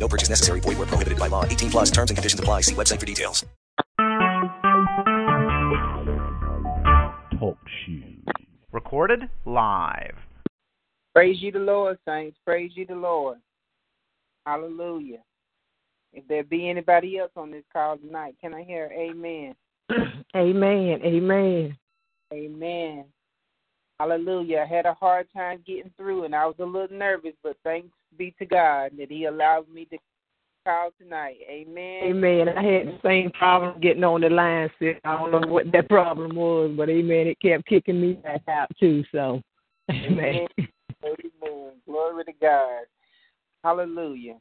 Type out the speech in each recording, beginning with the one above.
No purchase necessary. Void where prohibited by law. 18 plus terms and conditions apply. See website for details. Talk shoes. Recorded live. Praise you the Lord, saints. Praise you the Lord. Hallelujah. If there be anybody else on this call tonight, can I hear amen? Amen. Amen. Amen. Hallelujah. I had a hard time getting through and I was a little nervous, but thanks be to God that He allowed me to call tonight. Amen. Amen. I had the same problem getting on the line, sis. I don't know what that problem was, but amen. It kept kicking me back out too. So, amen. Amen. Glory to God. Hallelujah.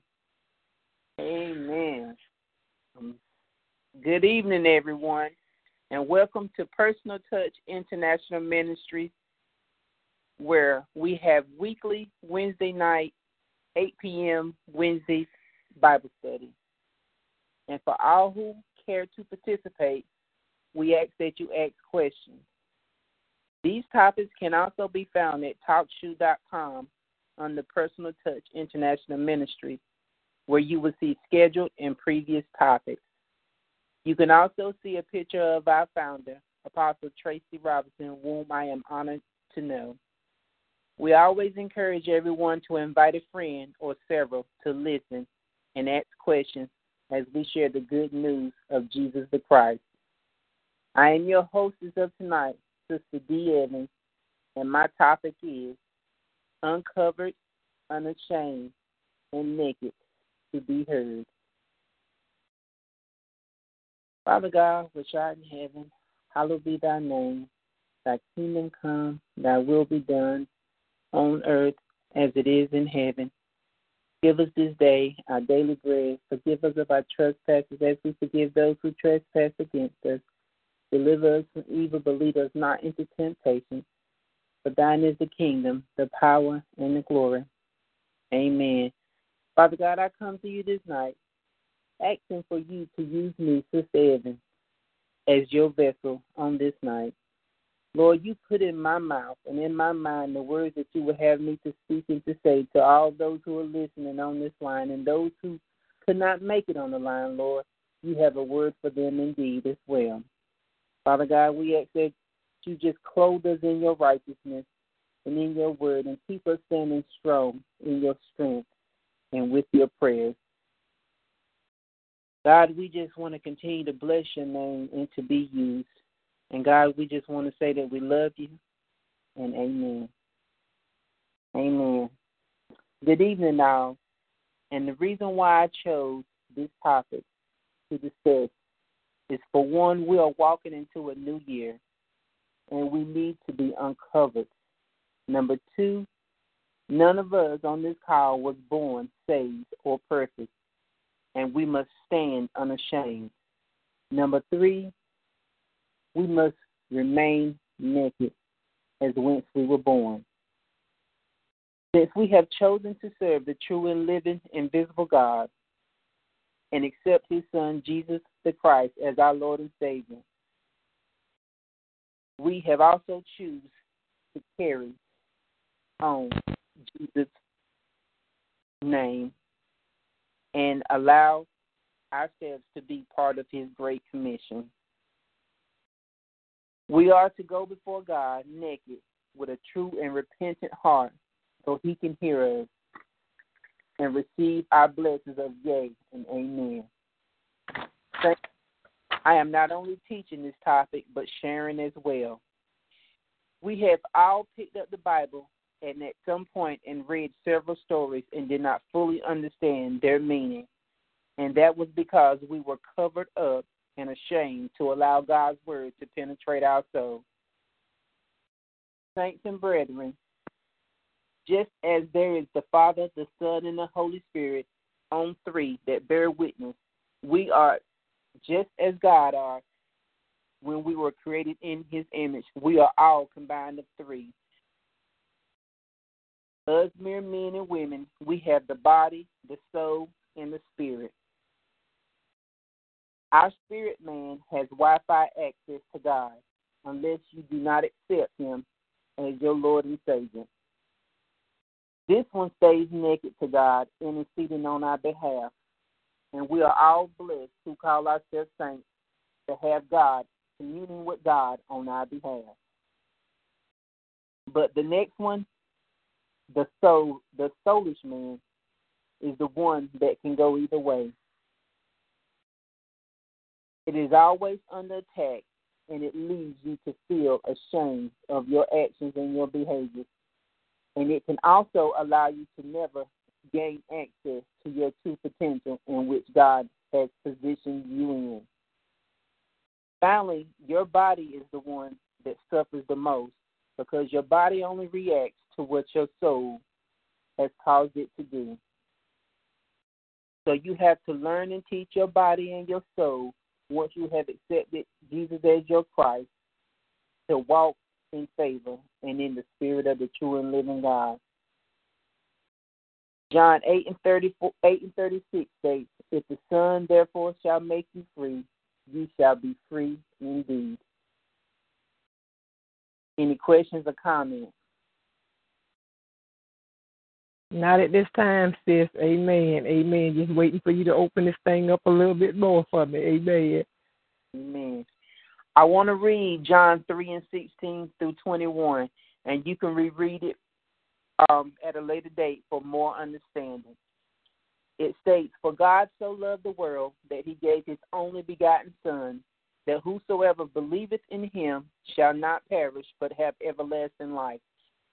Amen. Good evening, everyone, and welcome to Personal Touch International Ministries, where we have weekly Wednesday night, 8 p.m. Wednesday Bible study. And for all who care to participate, we ask that you ask questions. These topics can also be found at TalkShoe.com under Personal Touch International Ministry, where you will see scheduled and previous topics. You can also see a picture of our founder, Apostle Tracy Robinson, whom I am honored to know. We always encourage everyone to invite a friend or several to listen and ask questions as we share the good news of Jesus the Christ. I am your hostess of tonight, Sister D. Evans, and my topic is Uncovered, Unashamed, and Naked to be Heard. Father God, which art in heaven, hallowed be thy name. Thy kingdom come, thy will be done on earth as it is in heaven. Give us this day our daily bread. Forgive us of our trespasses as we forgive those who trespass against us. Deliver us from evil, but lead us not into temptation. For thine is the kingdom, the power, and the glory. Amen. Father God, I come to you this night, asking for you to use me, Sister Evans, as your vessel on this night. Lord, you put in my mouth and in my mind the words that you would have me to speak and to say to all those who are listening on this line and those who could not make it on the line, Lord. You have a word for them indeed as well. Father God, we ask that you just clothe us in your righteousness and in your word and keep us standing strong in your strength and with your prayers. God, we just want to continue to bless your name and to be used. And God, we just want to say that we love you and amen. Amen. Good evening, now. And the reason why I chose this topic to discuss is for one, we are walking into a new year and we need to be uncovered. Number two, none of us on this call was born saved or perfect, and we must stand unashamed. Number three, we must remain naked as whence we were born. Since we have chosen to serve the true and living, invisible God and accept his Son, Jesus the Christ, as our Lord and Savior, we have also choose to carry on Jesus' name and allow ourselves to be part of his great commission. We are to go before God naked with a true and repentant heart so he can hear us and receive our blessings of yea and amen. I am not only teaching this topic, but sharing as well. We have all picked up the Bible and at some point and read several stories and did not fully understand their meaning. And that was because we were covered up and ashamed to allow God's word to penetrate our soul. Saints and brethren, just as there is the Father, the Son, and the Holy Spirit on three that bear witness, we are just as God are when we were created in his image. We are all combined of three. Us mere men and women, we have the body, the soul, and the spirit. Our spirit man has Wi Fi access to God unless you do not accept him as your Lord and Savior. This one stays naked to God, interceding on our behalf. And we are all blessed who call ourselves saints to have God communing with God on our behalf. But the next one, the soul, the soulish man, is the one that can go either way. It is always under attack, and it leads you to feel ashamed of your actions and your behaviors. And it can also allow you to never gain access to your true potential in which God has positioned you in. Finally, your body is the one that suffers the most because your body only reacts to what your soul has caused it to do. So you have to learn and teach your body and your soul once you have accepted Jesus as your Christ to walk in favor and in the spirit of the true and living God. John 8 and 34, 8 and 36 states, If the Son therefore shall make you free, you shall be free indeed. Any questions or comments? Not at this time, sis. Amen. Amen. Just waiting for you to open this thing up a little bit more for me. Amen. Amen. I want to read John 3 and 16 through 21, and you can reread it um, at a later date for more understanding. It states, For God so loved the world that he gave his only begotten Son, that whosoever believeth in him shall not perish, but have everlasting life.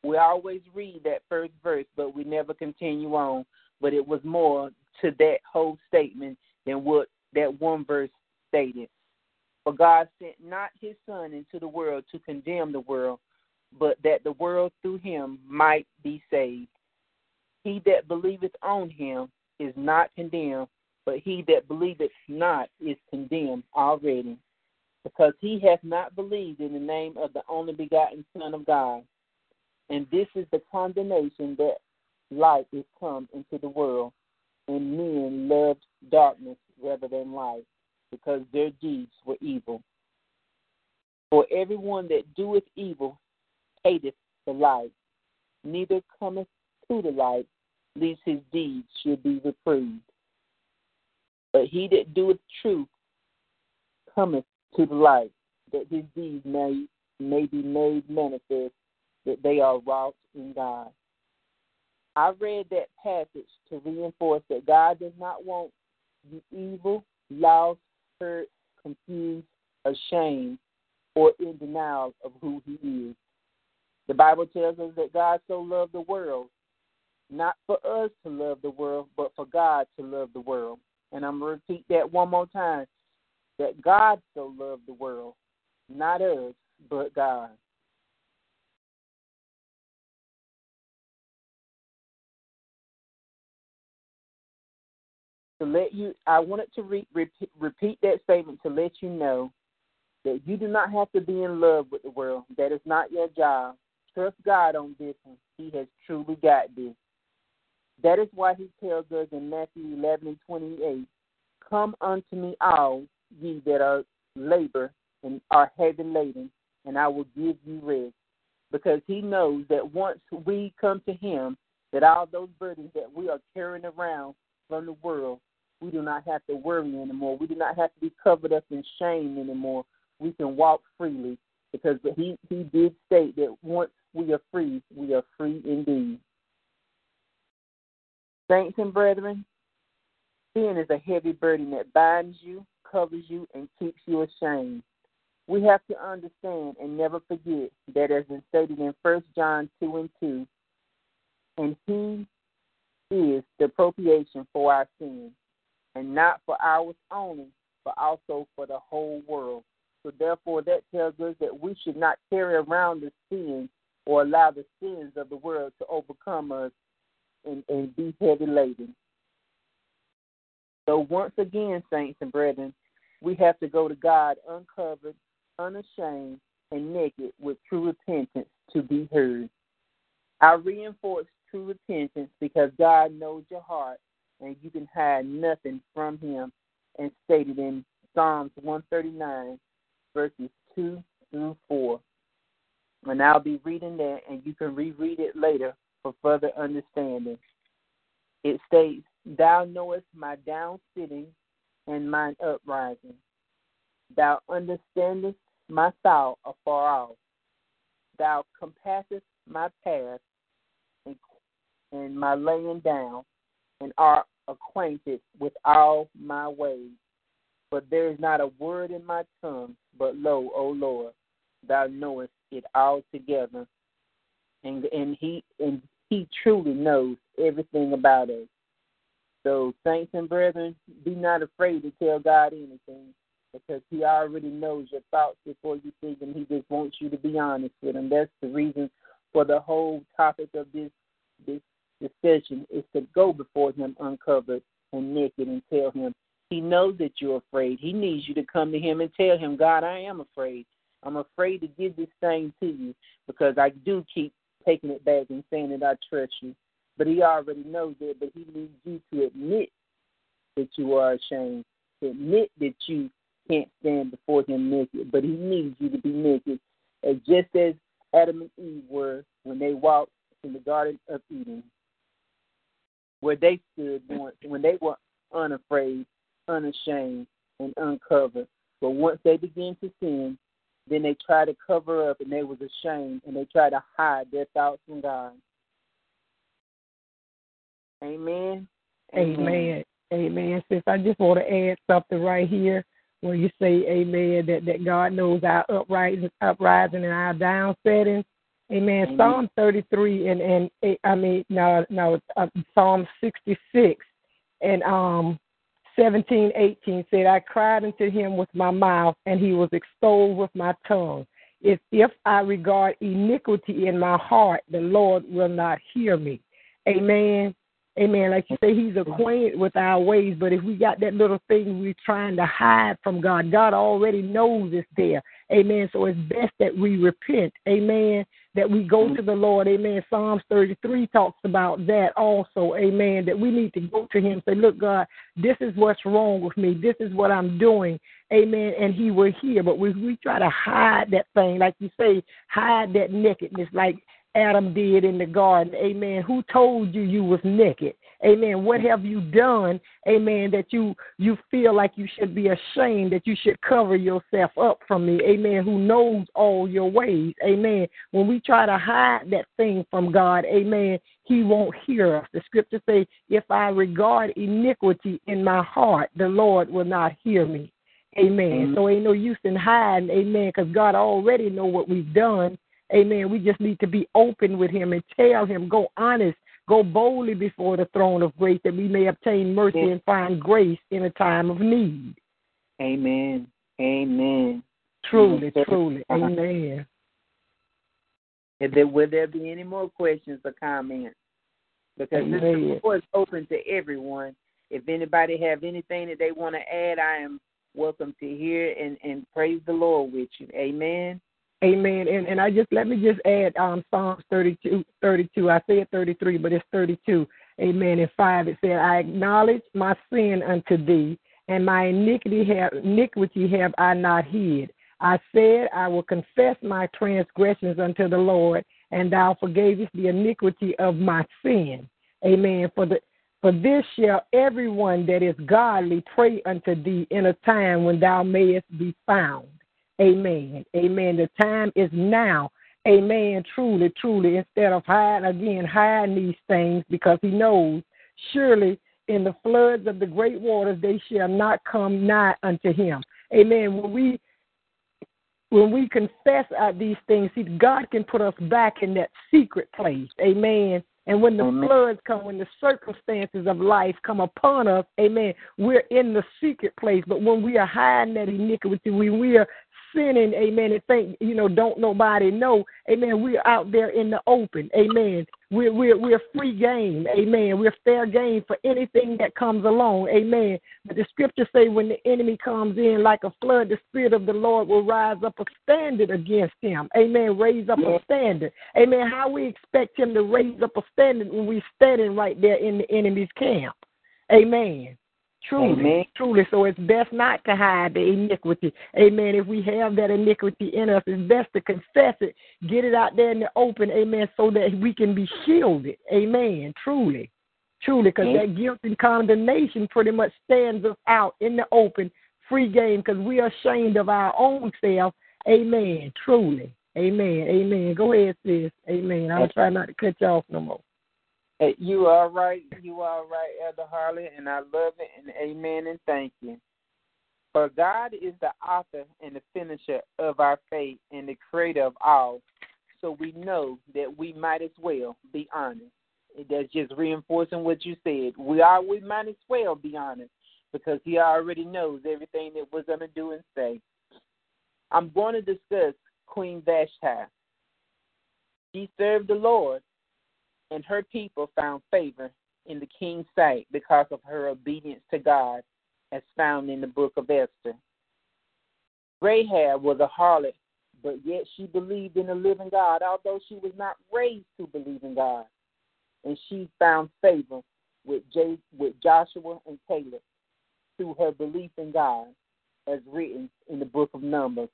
We always read that first verse, but we never continue on. But it was more to that whole statement than what that one verse stated. For God sent not his Son into the world to condemn the world, but that the world through him might be saved. He that believeth on him is not condemned, but he that believeth not is condemned already, because he hath not believed in the name of the only begotten Son of God. And this is the condemnation that light is come into the world, and men loved darkness rather than light, because their deeds were evil. For everyone that doeth evil hateth the light, neither cometh to the light, lest his deeds should be reproved. But he that doeth truth cometh to the light, that his deeds may, may be made manifest that they are wrought in God. I read that passage to reinforce that God does not want the evil, lost, hurt, confused, ashamed, or in denial of who he is. The Bible tells us that God so loved the world, not for us to love the world, but for God to love the world. And I'm going to repeat that one more time that God so loved the world, not us, but God. To let you, I wanted to re, repeat, repeat that statement to let you know that you do not have to be in love with the world. That is not your job. Trust God on this one. He has truly got this. That is why he tells us in Matthew 11 and 28, Come unto me all ye that are labor and are heavy laden, and I will give you rest. Because he knows that once we come to him, that all those burdens that we are carrying around from the world, we do not have to worry anymore. We do not have to be covered up in shame anymore. We can walk freely because he, he did state that once we are free, we are free indeed. Saints and brethren, sin is a heavy burden that binds you, covers you, and keeps you ashamed. We have to understand and never forget that, as is stated in 1 John 2 and 2, and he is the propitiation for our sins, and not for ours only, but also for the whole world. So therefore, that tells us that we should not carry around the sins or allow the sins of the world to overcome us and, and be heavy laden. So once again, saints and brethren, we have to go to God uncovered, unashamed, and naked with true repentance to be heard. I reinforce true repentance because God knows your heart and you can hide nothing from him and stated in Psalms 139 verses 2 through 4. And I'll be reading that and you can reread it later for further understanding. It states, Thou knowest my down sitting and mine uprising. Thou understandest my thought afar off. Thou compassest my path and my laying down, and art acquainted with all my ways. But there is not a word in my tongue, but lo, O Lord, thou knowest it altogether. And and he and he truly knows everything about us. So, saints and brethren, be not afraid to tell God anything because He already knows your thoughts before you think them. He just wants you to be honest with Him. That's the reason for the whole topic of this this discussion is to go before Him uncovered and naked and tell Him. He knows that you're afraid. He needs you to come to Him and tell Him, God, I am afraid. I'm afraid to give this thing to you because I do keep taking it back and saying that I trust you. But he already knows that, but he needs you to admit that you are ashamed, to admit that you can't stand before him naked, but he needs you to be naked, as just as Adam and Eve were when they walked in the Garden of Eden, where they stood when they were unafraid, unashamed, and uncovered. But once they began to sin, then they tried to cover up and they was ashamed and they tried to hide their thoughts from God. Amen. Amen. Amen. Sis, I just want to add something right here when you say amen that, that God knows our uprising uprising and our down settings. Amen. Amen. Psalm 33 and and I mean no no uh, Psalm 66 and um 17 18 said I cried unto him with my mouth and he was extolled with my tongue. If if I regard iniquity in my heart, the Lord will not hear me. Amen. Amen. Like you say, He's acquainted with our ways, but if we got that little thing we're trying to hide from God, God already knows it's there. Amen. So it's best that we repent. Amen. That we go to the Lord. Amen. Psalms 33 talks about that also. Amen. That we need to go to Him say, Look, God, this is what's wrong with me. This is what I'm doing. Amen. And He will hear. But we, we try to hide that thing, like you say, hide that nakedness, like Adam did in the garden. Amen. Who told you you was naked? Amen. What have you done? Amen. That you you feel like you should be ashamed that you should cover yourself up from me. Amen. Who knows all your ways? Amen. When we try to hide that thing from God, Amen. He won't hear us. The scripture say, "If I regard iniquity in my heart, the Lord will not hear me." Amen. Mm-hmm. So ain't no use in hiding, amen, because God already know what we've done. Amen. We just need to be open with him and tell him, go honest, go boldly before the throne of grace that we may obtain mercy and find grace in a time of need. Amen. Amen. Truly, truly. Uh-huh. Amen. If there will there be any more questions or comments? Because Amen. this is open to everyone. If anybody have anything that they want to add, I am welcome to hear and, and praise the Lord with you. Amen. Amen. And and I just let me just add um Psalms 32, 32. I said 33, but it's 32. Amen. In 5 it said, I acknowledge my sin unto thee, and my iniquity have, iniquity have I not hid. I said, I will confess my transgressions unto the Lord, and thou forgavest the iniquity of my sin. Amen. For the for this shall everyone that is godly pray unto thee in a time when thou mayest be found. Amen. Amen. The time is now. Amen. Truly, truly. Instead of hiding again, hiding these things because he knows surely in the floods of the great waters they shall not come nigh unto him. Amen. When we when we confess out these things, see, God can put us back in that secret place. Amen. And when the amen. floods come, when the circumstances of life come upon us, amen, we're in the secret place. But when we are hiding that iniquity, when we are sinning, amen, and think, you know, don't nobody know, amen, we're out there in the open, amen. We're, we're, we're free game, amen. We're fair game for anything that comes along, amen. But the scriptures say when the enemy comes in like a flood, the Spirit of the Lord will rise up a standard against him, amen. Raise up a standard, amen. How we expect him to raise up a standard when we're standing right there in the enemy's camp, amen. Truly, Amen. truly. So it's best not to hide the iniquity. Amen. If we have that iniquity in us, it's best to confess it, get it out there in the open. Amen. So that we can be shielded. Amen. Truly. Truly. Because that guilt and condemnation pretty much stands us out in the open, free game, because we are ashamed of our own self. Amen. Truly. Amen. Amen. Go ahead, sis. Amen. I'll try not to cut you off no more. You are right. You are right, Elder Harley, and I love it. And amen and thank you. For God is the author and the finisher of our faith and the creator of all. So we know that we might as well be honest. That's just reinforcing what you said. We are. We might as well be honest because He already knows everything that we're gonna do and say. I'm going to discuss Queen Vashti. She served the Lord and her people found favor in the king's sight because of her obedience to God, as found in the book of Esther. Rahab was a harlot, but yet she believed in the living God, although she was not raised to believe in God. And she found favor with, J- with Joshua and Caleb through her belief in God, as written in the book of Numbers.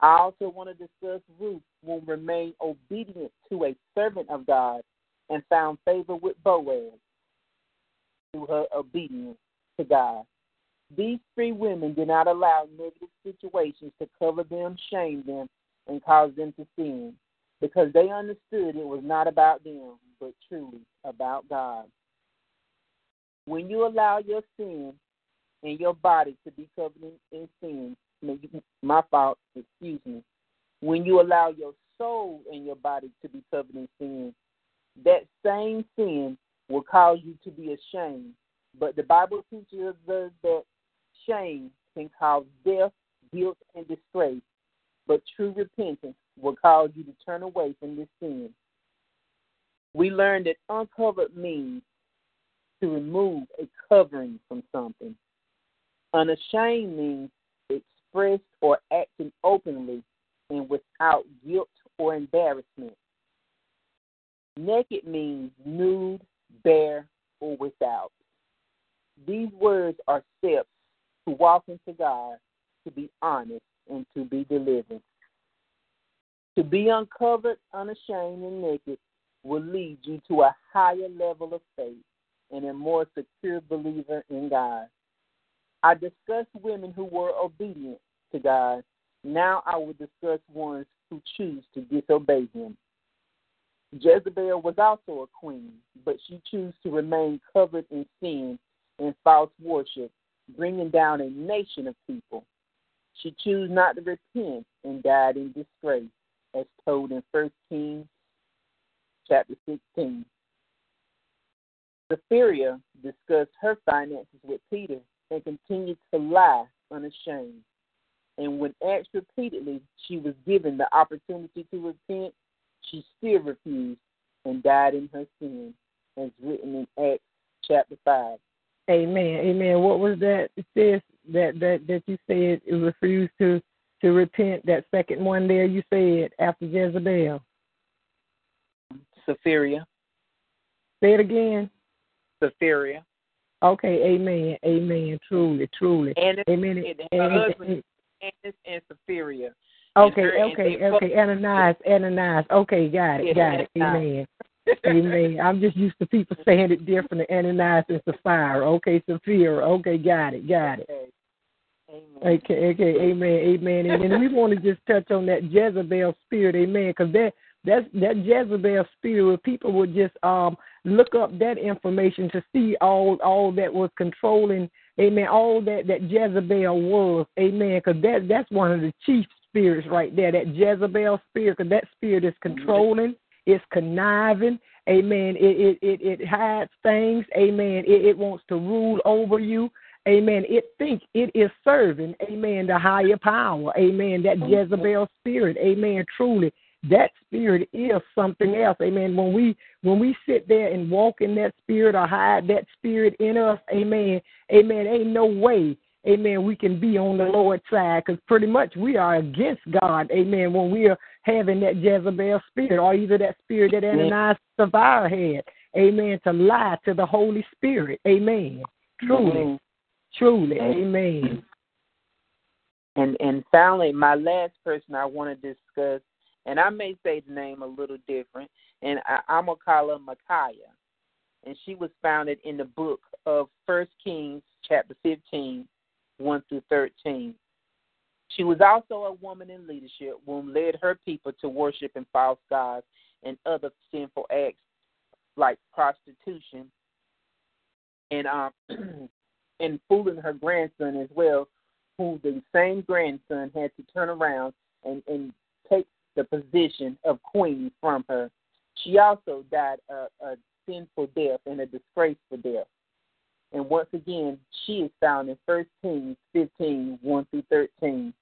I also want to discuss Ruth will remain obedient to a servant of God and found favor with Boaz through her obedience to God. These three women did not allow negative situations to cover them, shame them, and cause them to sin because they understood it was not about them, but truly about God. When you allow your sin and your body to be covered in, sin, my fault, excuse me. When you allow your soul and your body to be covered in sin, that same sin will cause you to be ashamed. But the Bible teaches us that shame can cause death, guilt, and disgrace. But true repentance will cause you to turn away from this sin. We learned that uncovered means to remove a covering from something. Unashamed means expressed or acting openly and without guilt or embarrassment. Naked means nude, bare, or without. These words are steps to walk into God, to be honest, and to be delivered. To be uncovered, unashamed, and naked will lead you to a higher level of faith and a more secure believer in God. I discussed women who were obedient to God. Now I will discuss ones who choose to disobey Him. Jezebel was also a queen, but she chose to remain covered in sin and false worship, bringing down a nation of people. She chose not to repent and died in disgrace, as told in 1 Kings chapter 16. Sapphira discussed her finances with Peter and continued to lie unashamed. And when asked repeatedly, she was given the opportunity to repent she still refused and died in her sin, as written in Acts chapter five. Amen. Amen. What was that? It says that that that you said it refused to to repent. That second one there you said after Jezebel. Sapphira. Say it again. Sapphira. Okay. Amen. Amen. Truly. Truly. And amen. And, and, and, and, and, and Sapphira. Okay, okay, okay. Ananias, Ananias. Okay, got it, got it. Amen. Amen. I'm just used to people saying it differently. Ananias and Sapphira. Okay, Sapphira. Okay, got it, got it. Amen. Okay, okay, amen, amen. And then we want to just touch on that Jezebel spirit, amen, because that that's that Jezebel spirit. People would just um look up that information to see all all that was controlling, amen, all that that Jezebel was, amen, because that that's one of the chief spirits right there, that Jezebel spirit, because that spirit is controlling, it's conniving, amen. It it it, it hides things, amen. It, it wants to rule over you, amen, it thinks it is serving, amen, the higher power, amen, that Jezebel spirit, amen, truly. That spirit is something else, amen. When we when we sit there and walk in that spirit or hide that spirit in us, amen, amen, ain't no way, amen, we can be on the Lord's side because pretty much we are against God, amen, when we are having that Jezebel spirit or either that spirit that Ananias Sapphira had, amen, to lie to the Holy Spirit, amen. Truly, mm-hmm. truly, amen. And and finally, my last person I want to discuss, and I may say the name a little different, and I, I'm gonna call her Micaiah, and she was founded in the book of First Kings, chapter 15, 1 through 13. She was also a woman in leadership who led her people to worship in false gods and other sinful acts like prostitution and um and fooling her grandson as well, who the same grandson had to turn around and, and take the position of queen from her. She also died a, a sinful death and a disgraceful death. And once again, she is found in 1 Kings 15, 1 through 13.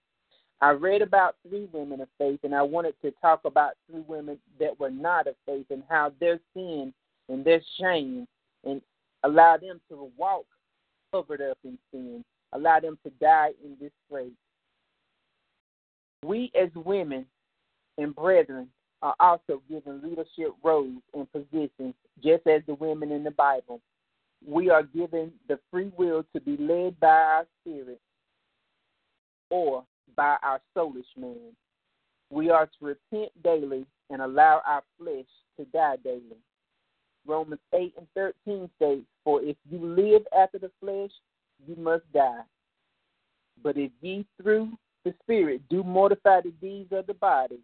I read about three women of faith, and I wanted to talk about three women that were not of faith and how their sin and their shame and allow them to walk covered up in sin, allow them to die in disgrace. We as women and brethren are also given leadership roles and positions, just as the women in the Bible. We are given the free will to be led by our spirit or by our soulish man. We are to repent daily and allow our flesh to die daily. Romans 8 and 13 states, For if you live after the flesh, you must die. But if ye through the Spirit do mortify the deeds of the body,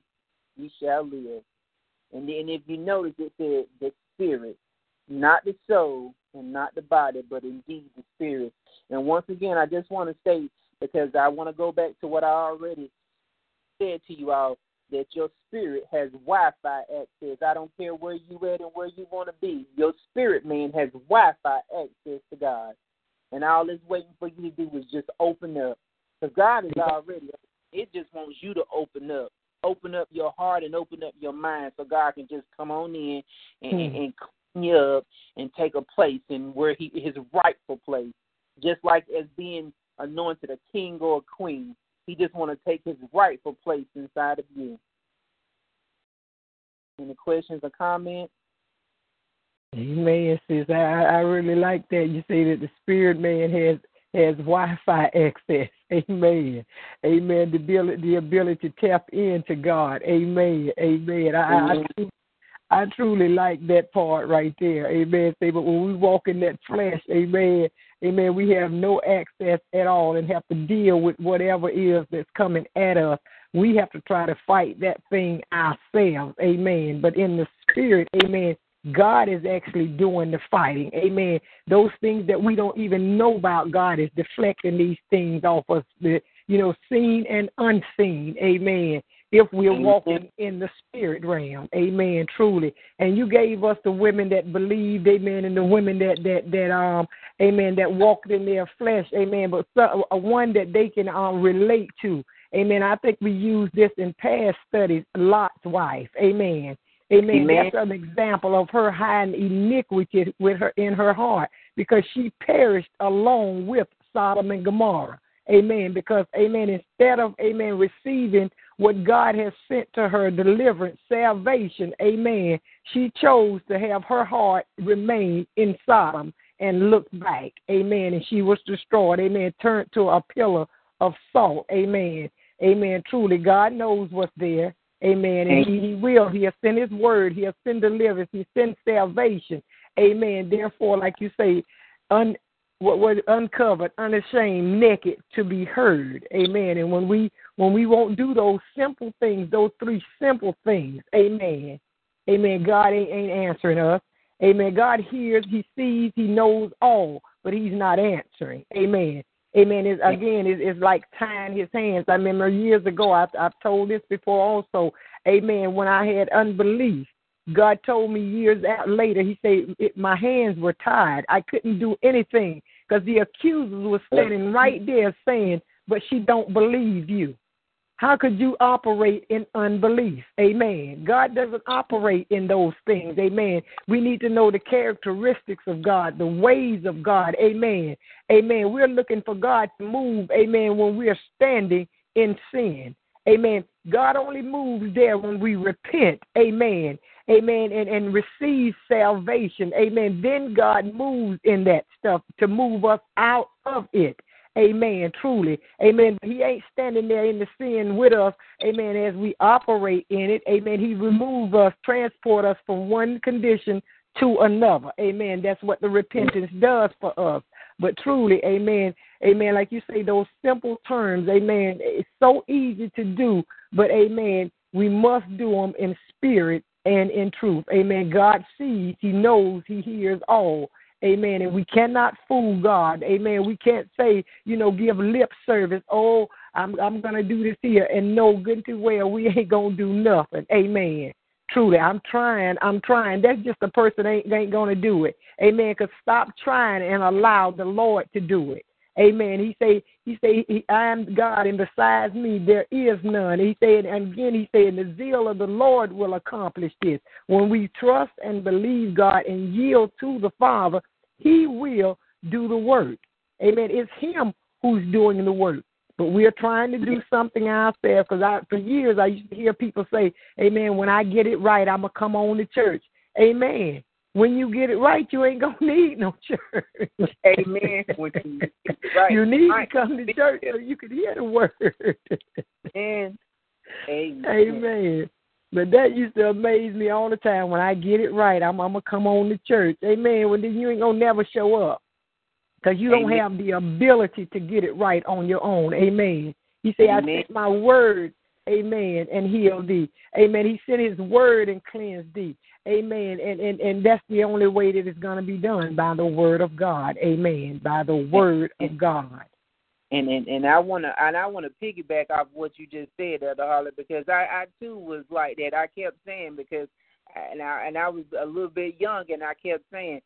ye shall live. And then if you notice, it said the Spirit, not the soul and not the body, but indeed the Spirit. And once again, I just want to state, because I want to go back to what I already said to you all, that your spirit has Wi-Fi access. I don't care where you at and where you want to be. Your spirit man has Wi-Fi access to God, and all it's waiting for you to do is just open up, because God is already. It just wants you to open up, open up your heart and open up your mind, so God can just come on in and, hmm. and you up and take a place in where He His rightful place, just like as being anointed a king or a queen. He just want to take his rightful place inside of you. Any questions or comments? Amen, sis. I, I really like that. You say that the spirit man has has Wi-Fi access. Amen. Amen. The ability, the ability to tap into God. Amen. Amen. I, I, I truly like that part right there. Amen. Say, but when we walk in that flesh, amen, amen, we have no access at all and have to deal with whatever is that's coming at us. We have to try to fight that thing ourselves. Amen. But in the spirit, amen, God is actually doing the fighting. Amen. Those things that we don't even know about, God is deflecting these things off us, you know, seen and unseen. Amen if we're walking in the spirit realm. Amen. Truly. And you gave us the women that believed, amen, and the women that that that um, amen, that walked in their flesh, amen. But so, uh, one that they can um relate to. Amen. I think we used this in past studies, Lot's wife. Amen. Amen. Amen. That's an example of her hiding iniquity with her in her heart because she perished along with Sodom and Gomorrah. Amen. Because, amen, instead of, amen, receiving what God has sent to her deliverance, salvation, amen, she chose to have her heart remain in Sodom and look back, amen, and she was destroyed, amen, turned to a pillar of salt, amen, amen. Truly, God knows what's there, amen, and He, he will. He has sent His word, He has sent deliverance, He sent salvation, amen. Therefore, like you say, un, what was uncovered, unashamed, naked to be heard. Amen. And when we when we won't do those simple things, those three simple things, amen. Amen. God ain't, ain't answering us. Amen. God hears, He sees, He knows all, but He's not answering. Amen. Amen. It's, again, it's, it's like tying His hands. I remember years ago, I've, I've told this before also. Amen. When I had unbelief, God told me years out later, He said, it, My hands were tied. I couldn't do anything Because the accusers were standing right there saying, but she don't believe you. How could you operate in unbelief? Amen. God doesn't operate in those things. Amen. We need to know the characteristics of God, the ways of God. Amen. Amen. We're looking for God to move. Amen. When we are standing in sin. Amen. God only moves there when we repent. Amen. Amen. And, and receive salvation. Amen. Then God moves in that stuff to move us out of it. Amen. Truly. Amen. He ain't standing there in the sin with us. Amen. As we operate in it. Amen. He removes us, transport us from one condition to another. Amen. That's what the repentance does for us. But truly, amen. Amen. Like you say, those simple terms, amen. It's so easy to do, but amen. We must do them in spirit and in truth. Amen. God sees, He knows, He hears all. Amen. And we cannot fool God. Amen. We can't say, you know, give lip service. Oh, I'm I'm gonna do this here and know good and well we ain't gonna do nothing. Amen. Truly, I'm trying. I'm trying. That's just a person ain't ain't gonna do it. Amen. Cause stop trying and allow the Lord to do it. Amen. He say, he say, I am God, and besides me there is none. He said, and again he said, the zeal of the Lord will accomplish this. When we trust and believe God and yield to the Father, He will do the work. Amen. It's Him who's doing the work. But we're trying to do something ourselves because I, for years I used to hear people say, Amen, when I get it right, I'm going to come on to church. Amen. When you get it right, you ain't gonna need no church. Amen. When you, right. you need right. to come to church so you can hear the word. And amen. Amen. But that used to amaze me all the time. When I get it right, I'm, I'm gonna come on to church. Amen. Well, then you ain't gonna never show up because you don't Amen. have the ability to get it right on your own. Amen. He said, "I Amen. sent my word." Amen. And heal thee. Amen. He sent his word and cleansed thee. Amen. And and and that's the only way that it's going to be done by the word of God. Amen. By the word of God. And and and I wanna and I wanna piggyback off what you just said, Elder Harley, because I I too was like that. I kept saying because and I and I was a little bit young and I kept saying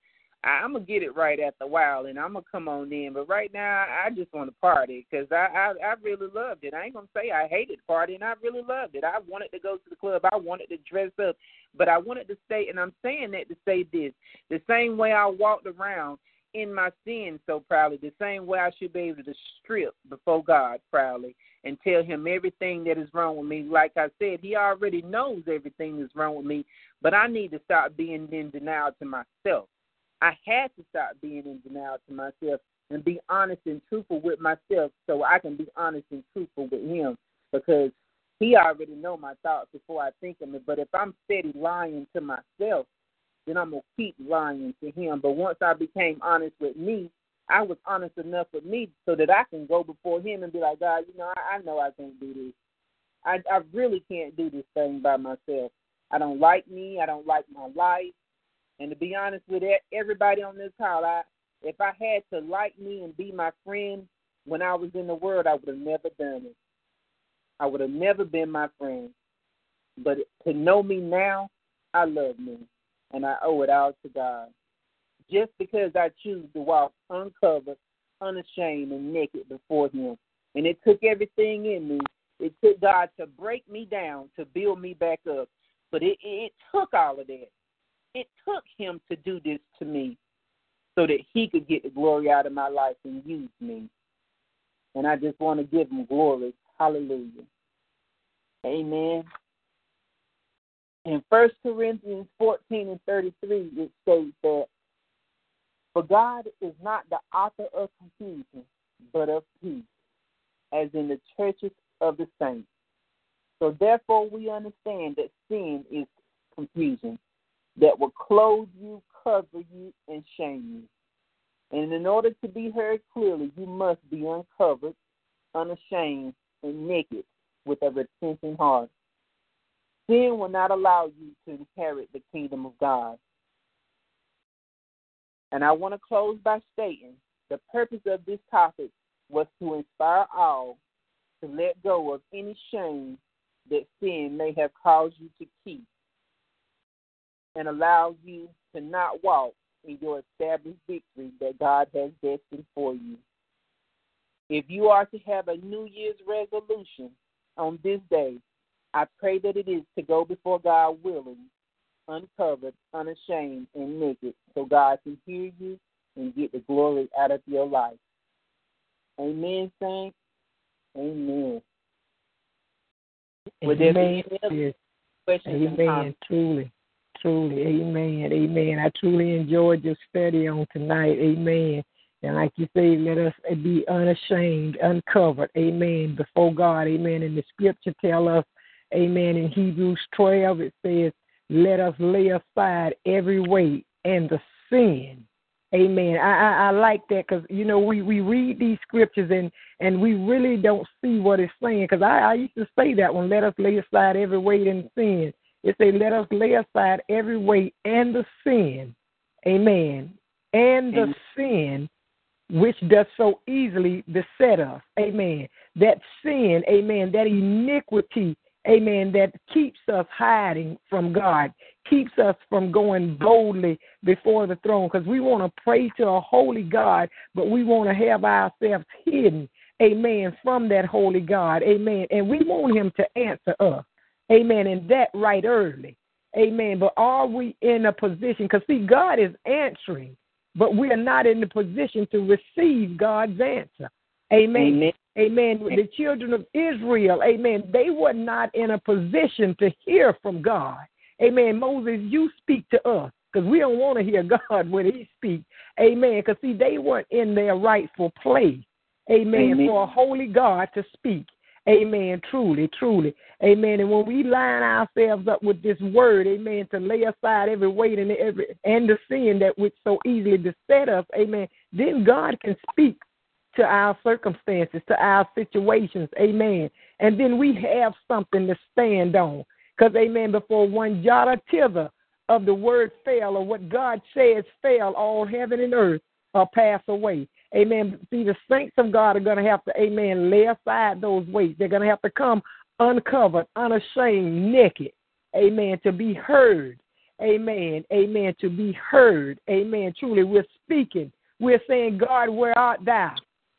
I'm gonna get it right after a while, and I'm gonna come on in. But right now, I just want to party because I, I I really loved it. I ain't gonna say I hated partying. I really loved it. I wanted to go to the club. I wanted to dress up, but I wanted to stay. And I'm saying that to say this: the same way I walked around in my sin so proudly, the same way I should be able to strip before God proudly and tell Him everything that is wrong with me. Like I said, He already knows everything that's wrong with me, but I need to stop being in denial to myself. I had to stop being in denial to myself and be honest and truthful with myself so I can be honest and truthful with him because he already know my thoughts before I think of them. But if I'm steady lying to myself, then I'm gonna keep lying to him. But once I became honest with me, I was honest enough with me so that I can go before him and be like, God, you know, I, I know I can't do this. I I really can't do this thing by myself. I don't like me. I don't like my life. And to be honest with everybody on this call, I if I had to like me and be my friend when I was in the world, I would have never done it. I would have never been my friend. But to know me now, I love me, and I owe it all to God. Just because I choose to walk uncovered, unashamed, and naked before Him, and it took everything in me. It took God to break me down to build me back up, but it, it took all of that it took him to do this to me so that he could get the glory out of my life and use me. And I just want to give him glory. Hallelujah. Amen. In 1 Corinthians 14 and 33, it states that, For God is not the author of confusion, but of peace, as in the churches of the saints. So therefore, we understand that sin is confusion that will clothe you, cover you, and shame you. And in order to be heard clearly, you must be uncovered, unashamed, and naked with a repentant heart. Sin will not allow you to inherit the kingdom of God. And I want to close by stating the purpose of this topic was to inspire all to let go of any shame that sin may have caused you to keep and allow you to not walk in your established victory that God has destined for you. If you are to have a New Year's resolution on this day, I pray that it is to go before God willing, uncovered, unashamed, and naked, so God can hear you and get the glory out of your life. Amen, saints. Amen. Would there be any questions? Amen. Truly. Amen. Amen. I truly enjoyed your study on tonight. Amen. And like you say, let us be unashamed, uncovered. Amen. Before God. Amen. And the scripture tell us, Amen. In Hebrews 12, it says, let us lay aside every weight and the sin Amen. I, I, I like that because you know we we read these scriptures and and we really don't see what it's saying. Because I, I used to say that one. Let us lay aside every weight and sin. It say let us lay aside every weight and the sin. Amen. And the sin which does so easily beset us. Amen. That sin, amen, that iniquity amen, that keeps us hiding from God, keeps us from going boldly before the throne because we want to pray to a holy God, but we want to have ourselves hidden, amen, from that holy God, amen. And we want Him to answer us, amen, and that right early, amen. But are we in a position? Because, see, God is answering, but we are not in the position to receive God's answer, amen. amen. Amen. The children of Israel, amen, they were not in a position to hear from God. Amen. Moses, you speak to us because we don't want to hear God when he speaks. Amen. Because, see, they weren't in their rightful place. Amen. Amen. For a holy God to speak. Amen. Truly, truly. Amen. And when we line ourselves up with this word, amen, to lay aside every weight and every and the sin that which so easily beset us, amen, then God can speak to our circumstances, to our situations. Amen. And then we have something to stand on. Because, amen, before one jot or tittle of the word fell or what God says fell, all heaven and earth will pass away. Amen. See, the saints of God are going to have to, amen, lay aside those weights. They're going to have to come uncovered, unashamed, naked. Amen. To be heard. Amen. Amen. To be heard. Amen. Truly, we're speaking. We're saying, God, where art thou?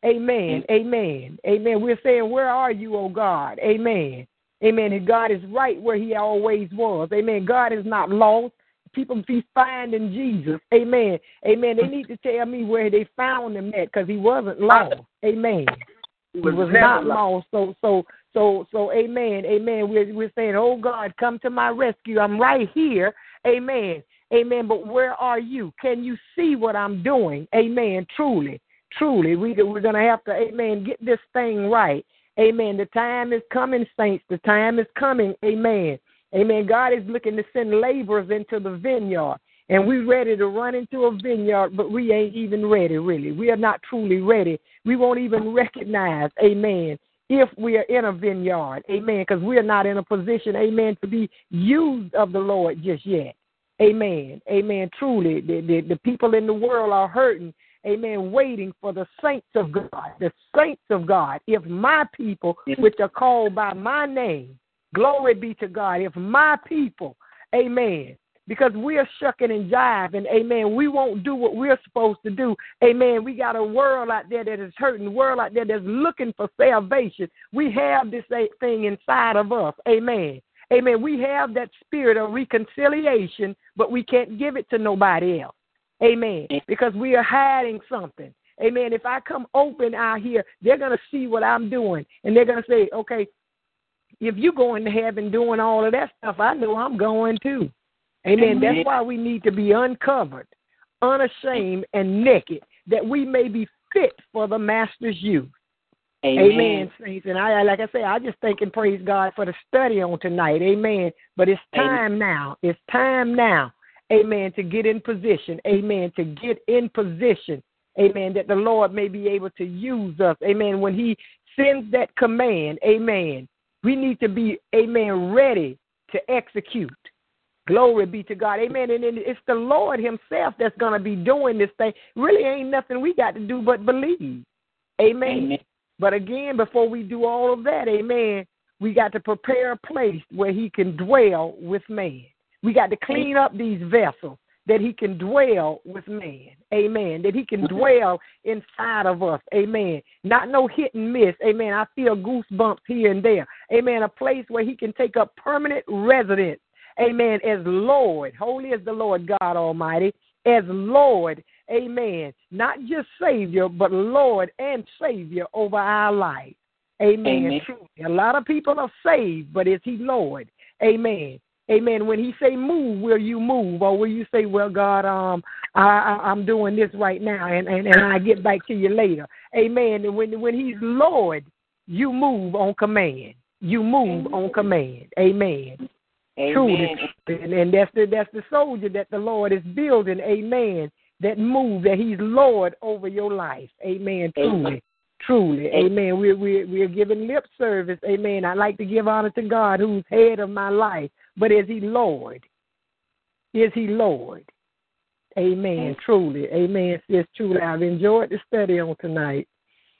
Amen. Mm. Amen. Amen. We're saying, Where are you, O God? Amen. Amen. And God is right where He always was. Amen. God is not lost. People be finding Jesus. Amen. Amen. They need to tell me where they found him at because he wasn't lost. Amen. He was, was not lost. So so so so amen. Amen. We're we're saying, Oh God, come to my rescue. I'm right here. Amen. Amen. But where are you? Can you see what I'm doing? Amen. Truly truly, we, we're to have to, amen, get this thing right. Amen. The time is coming, saints. The time is coming. Amen. Amen. God is looking to send laborers into the vineyard. And we're ready to run into a vineyard, but we ain't even ready, really. We are not truly ready. We won't even recognize, amen, if we are in a vineyard, amen, because we are not in a position, amen, to be used of the Lord just yet. Amen. Amen. Truly, the, the, the people in the world are hurting amen, waiting for the saints of God, the saints of God. If my people, which are called by my name, glory be to God, if my people, amen, because we're shucking and jiving, amen, we won't do what we're supposed to do, amen. We got a world out there that is hurting, world out there that's looking for salvation. We have this thing inside of us, amen. Amen. We have that spirit of reconciliation, but we can't give it to nobody else. Amen. Because we are hiding something. Amen. If I come open out here, they're going to see what I'm doing. And they're going to say, okay, if you're going to heaven doing all of that stuff, I know I'm going too. Amen. Amen. That's why we need to be uncovered, unashamed, and naked, that we may be fit for the Master's use. Amen. Amen, saints. And I, like I say, I just thank and praise God for the study on tonight. Amen. But it's time Amen. now. It's time now amen, to get in position, amen, to get in position, amen, that the Lord may be able to use us, amen, when He sends that command, amen. We need to be, amen, ready to execute. Glory be to God. Amen. And it's the Lord Himself that's going to be doing this thing. Really ain't nothing we got to do but believe. Amen. amen. But again, before we do all of that, amen, we got to prepare a place where He can dwell with man. We got to clean up these vessels. That he can dwell with man. Amen. That he can dwell inside of us. Amen. Not no hit and miss. Amen. I feel goosebumps here and there. Amen. A place where he can take up permanent residence. Amen. As Lord, holy is the Lord God Almighty, as Lord. Amen. Not just Savior, but Lord and Savior over our life. Amen. Amen. A lot of people are saved, but is He Lord? Amen. Amen. When he say move, will you move, or will you say, "Well, God, um, I, I, I'm doing this right now, and, and and I get back to you later." Amen. And when when He's Lord, you move on command. You move Amen. on command. Amen. Amen. Truly, and, and that's the that's the soldier that the Lord is building. Amen. That move that He's Lord over your life. Amen. Truly. Amen. Truly, amen. We're, we're, we're giving lip service, amen. I like to give honor to God who's head of my life, but is he Lord? Is he Lord? Amen. Truly, amen. Sis, truly, I've enjoyed the study on tonight.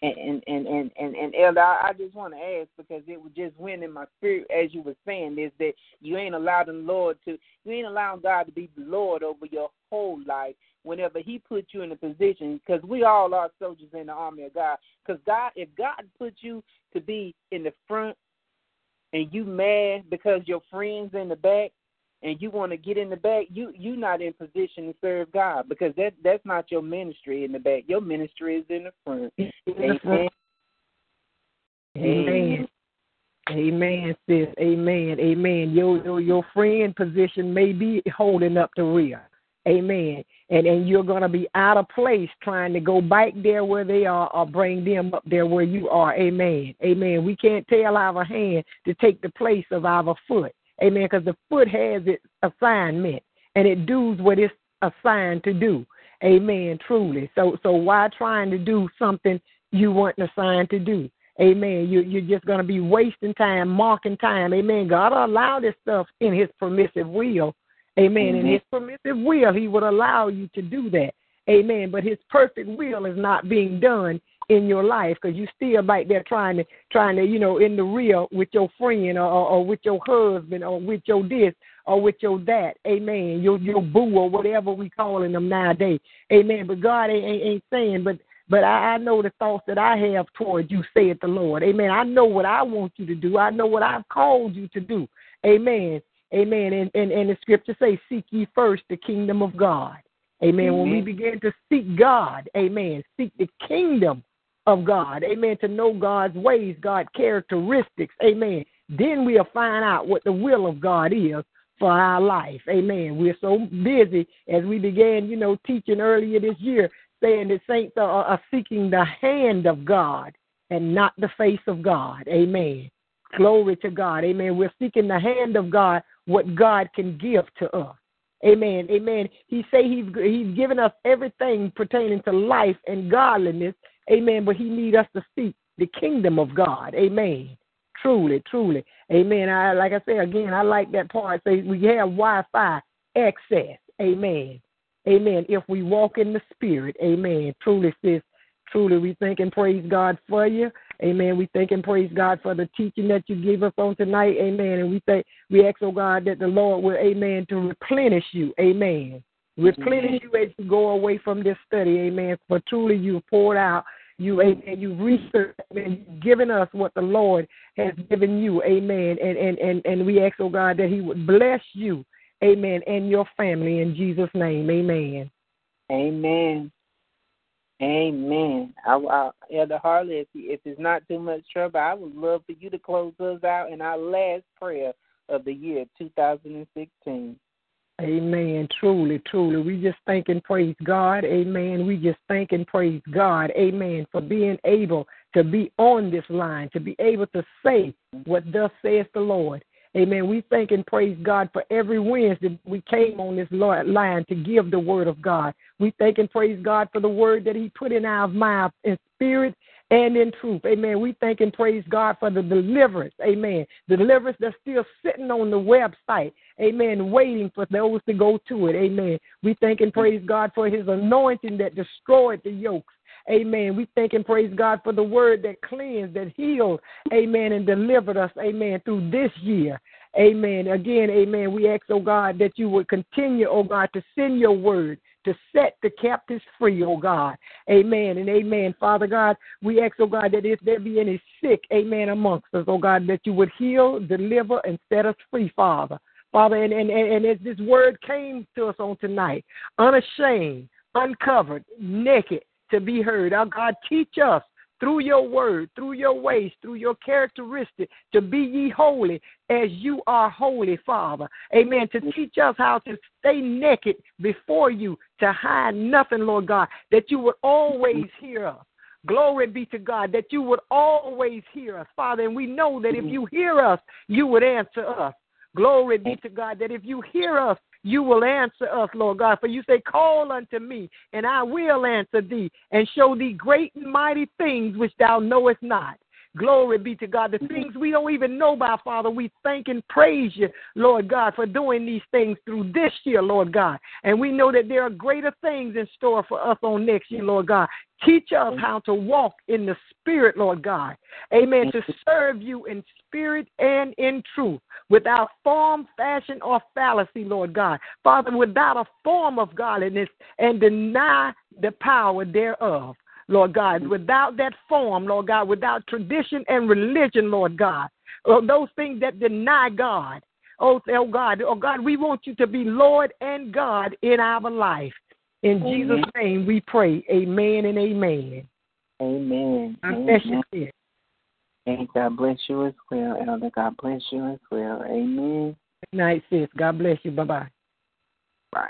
And and and and and Elder, I just want to ask because it was just went in my spirit as you were saying is that you ain't allowing the Lord to, you ain't allowing God to be the Lord over your whole life whenever He put you in a position, because we all are soldiers in the army of God. Because God, if God put you to be in the front, and you mad because your friends in the back, and you want to get in the back, you you not in position to serve God because that that's not your ministry in the back. Your ministry is in the front. Amen. Amen. Amen, sis. Amen. Amen. Your, your your friend position may be holding up the rear. Amen. And and you're gonna be out of place trying to go back there where they are or bring them up there where you are. Amen. Amen. We can't tell our hand to take the place of our foot. Amen. Because the foot has its assignment and it does what it's assigned to do. Amen. Truly. So so why trying to do something you weren't assigned to do? Amen. You, you're just going to be wasting time, marking time. Amen. God allow this stuff in His permissive will Amen. Mm-hmm. In his permissive will, he would allow you to do that. Amen. But his perfect will is not being done in your life because you still back there trying to trying to, you know, in the real with your friend or, or, or with your husband or with your this or with your that. Amen. Your your boo or whatever we calling them nowadays. Amen. But God ain't, ain't, ain't saying, but but I, I know the thoughts that I have towards you, saith the Lord. Amen. I know what I want you to do. I know what I've called you to do. Amen. Amen. And, and, and the scripture says, Seek ye first the kingdom of God. Amen. When we begin to seek God, amen, seek the kingdom of God, amen, to know God's ways, God's characteristics, amen, then we'll find out what the will of God is for our life. Amen. We're so busy as we began, you know, teaching earlier this year, saying that saints are, are seeking the hand of God and not the face of God. Amen. Glory to God. Amen. We're seeking the hand of God what God can give to us. Amen. Amen. He say he's he's given us everything pertaining to life and godliness. Amen. But he need us to seek the kingdom of God. Amen. Truly, truly. Amen. I like I say again, I like that part. Say we have Wi-Fi access. Amen. Amen. If we walk in the spirit. Amen. Truly, sis. Truly, we thank and praise God for you. Amen. We thank and praise God for the teaching that you gave us on tonight. Amen. And we thank we ask, oh God, that the Lord will, amen, to replenish you. Amen. Replenish you as you go away from this study. Amen. For truly you've poured out. You amen. You've researched and you've given us what the Lord has given you. Amen. And and and, and we ask, oh God, that He would bless you. Amen. And your family in Jesus' name. Amen. Amen. Amen. I, I, Elder Harley, if, if it's not too much trouble, I would love for you to close us out in our last prayer of the year 2016. Amen. Truly, truly. We just thank and praise God. Amen. We just thank and praise God. Amen. For being able to be on this line, to be able to say what thus saith the Lord. Amen. We thank and praise God for every Wednesday we came on this line to give the word of God. We thank and praise God for the word that He put in our mouth in spirit and in truth. Amen. We thank and praise God for the deliverance. Amen. The deliverance that's still sitting on the website. Amen. Waiting for those to go to it. Amen. We thank and praise God for his anointing that destroyed the yokes. Amen. We thank and praise God for the word that cleansed, that healed, amen, and delivered us, amen, through this year. Amen. Again, amen. We ask, oh God, that you would continue, oh God, to send your word to set the captives free, oh God. Amen and amen. Father God, we ask, oh God, that if there be any sick, amen, amongst us, oh God, that you would heal, deliver, and set us free, Father. Father, and, and, and as this word came to us on tonight, unashamed, uncovered, naked, to be heard. Our God, teach us through your word, through your ways, through your characteristics, to be ye holy as you are holy, Father. Amen. To teach us how to stay naked before you, to hide nothing, Lord God, that you would always hear us. Glory be to God that you would always hear us, Father. And we know that if you hear us, you would answer us. Glory be to God that if you hear us, you will answer us, Lord God. For you say, Call unto me, and I will answer thee, and show thee great and mighty things which thou knowest not. Glory be to God. The mm-hmm. things we don't even know by, Father, we thank and praise you, Lord God, for doing these things through this year, Lord God. And we know that there are greater things in store for us on next year, Lord God. Teach us mm-hmm. how to walk in the Spirit, Lord God. Amen. To mm-hmm. serve you in spirit and in truth, without form, fashion, or fallacy, Lord God. Father, without a form of godliness and deny the power thereof. Lord God, without that form, Lord God, without tradition and religion, Lord God, or those things that deny God. Oh, oh God, oh God, we want you to be Lord and God in our life. In amen. Jesus' name we pray. Amen and amen. Amen. amen. And God bless you as well, Elder. God bless you as well. Amen. Good night, sis. God bless you. Bye-bye. Bye.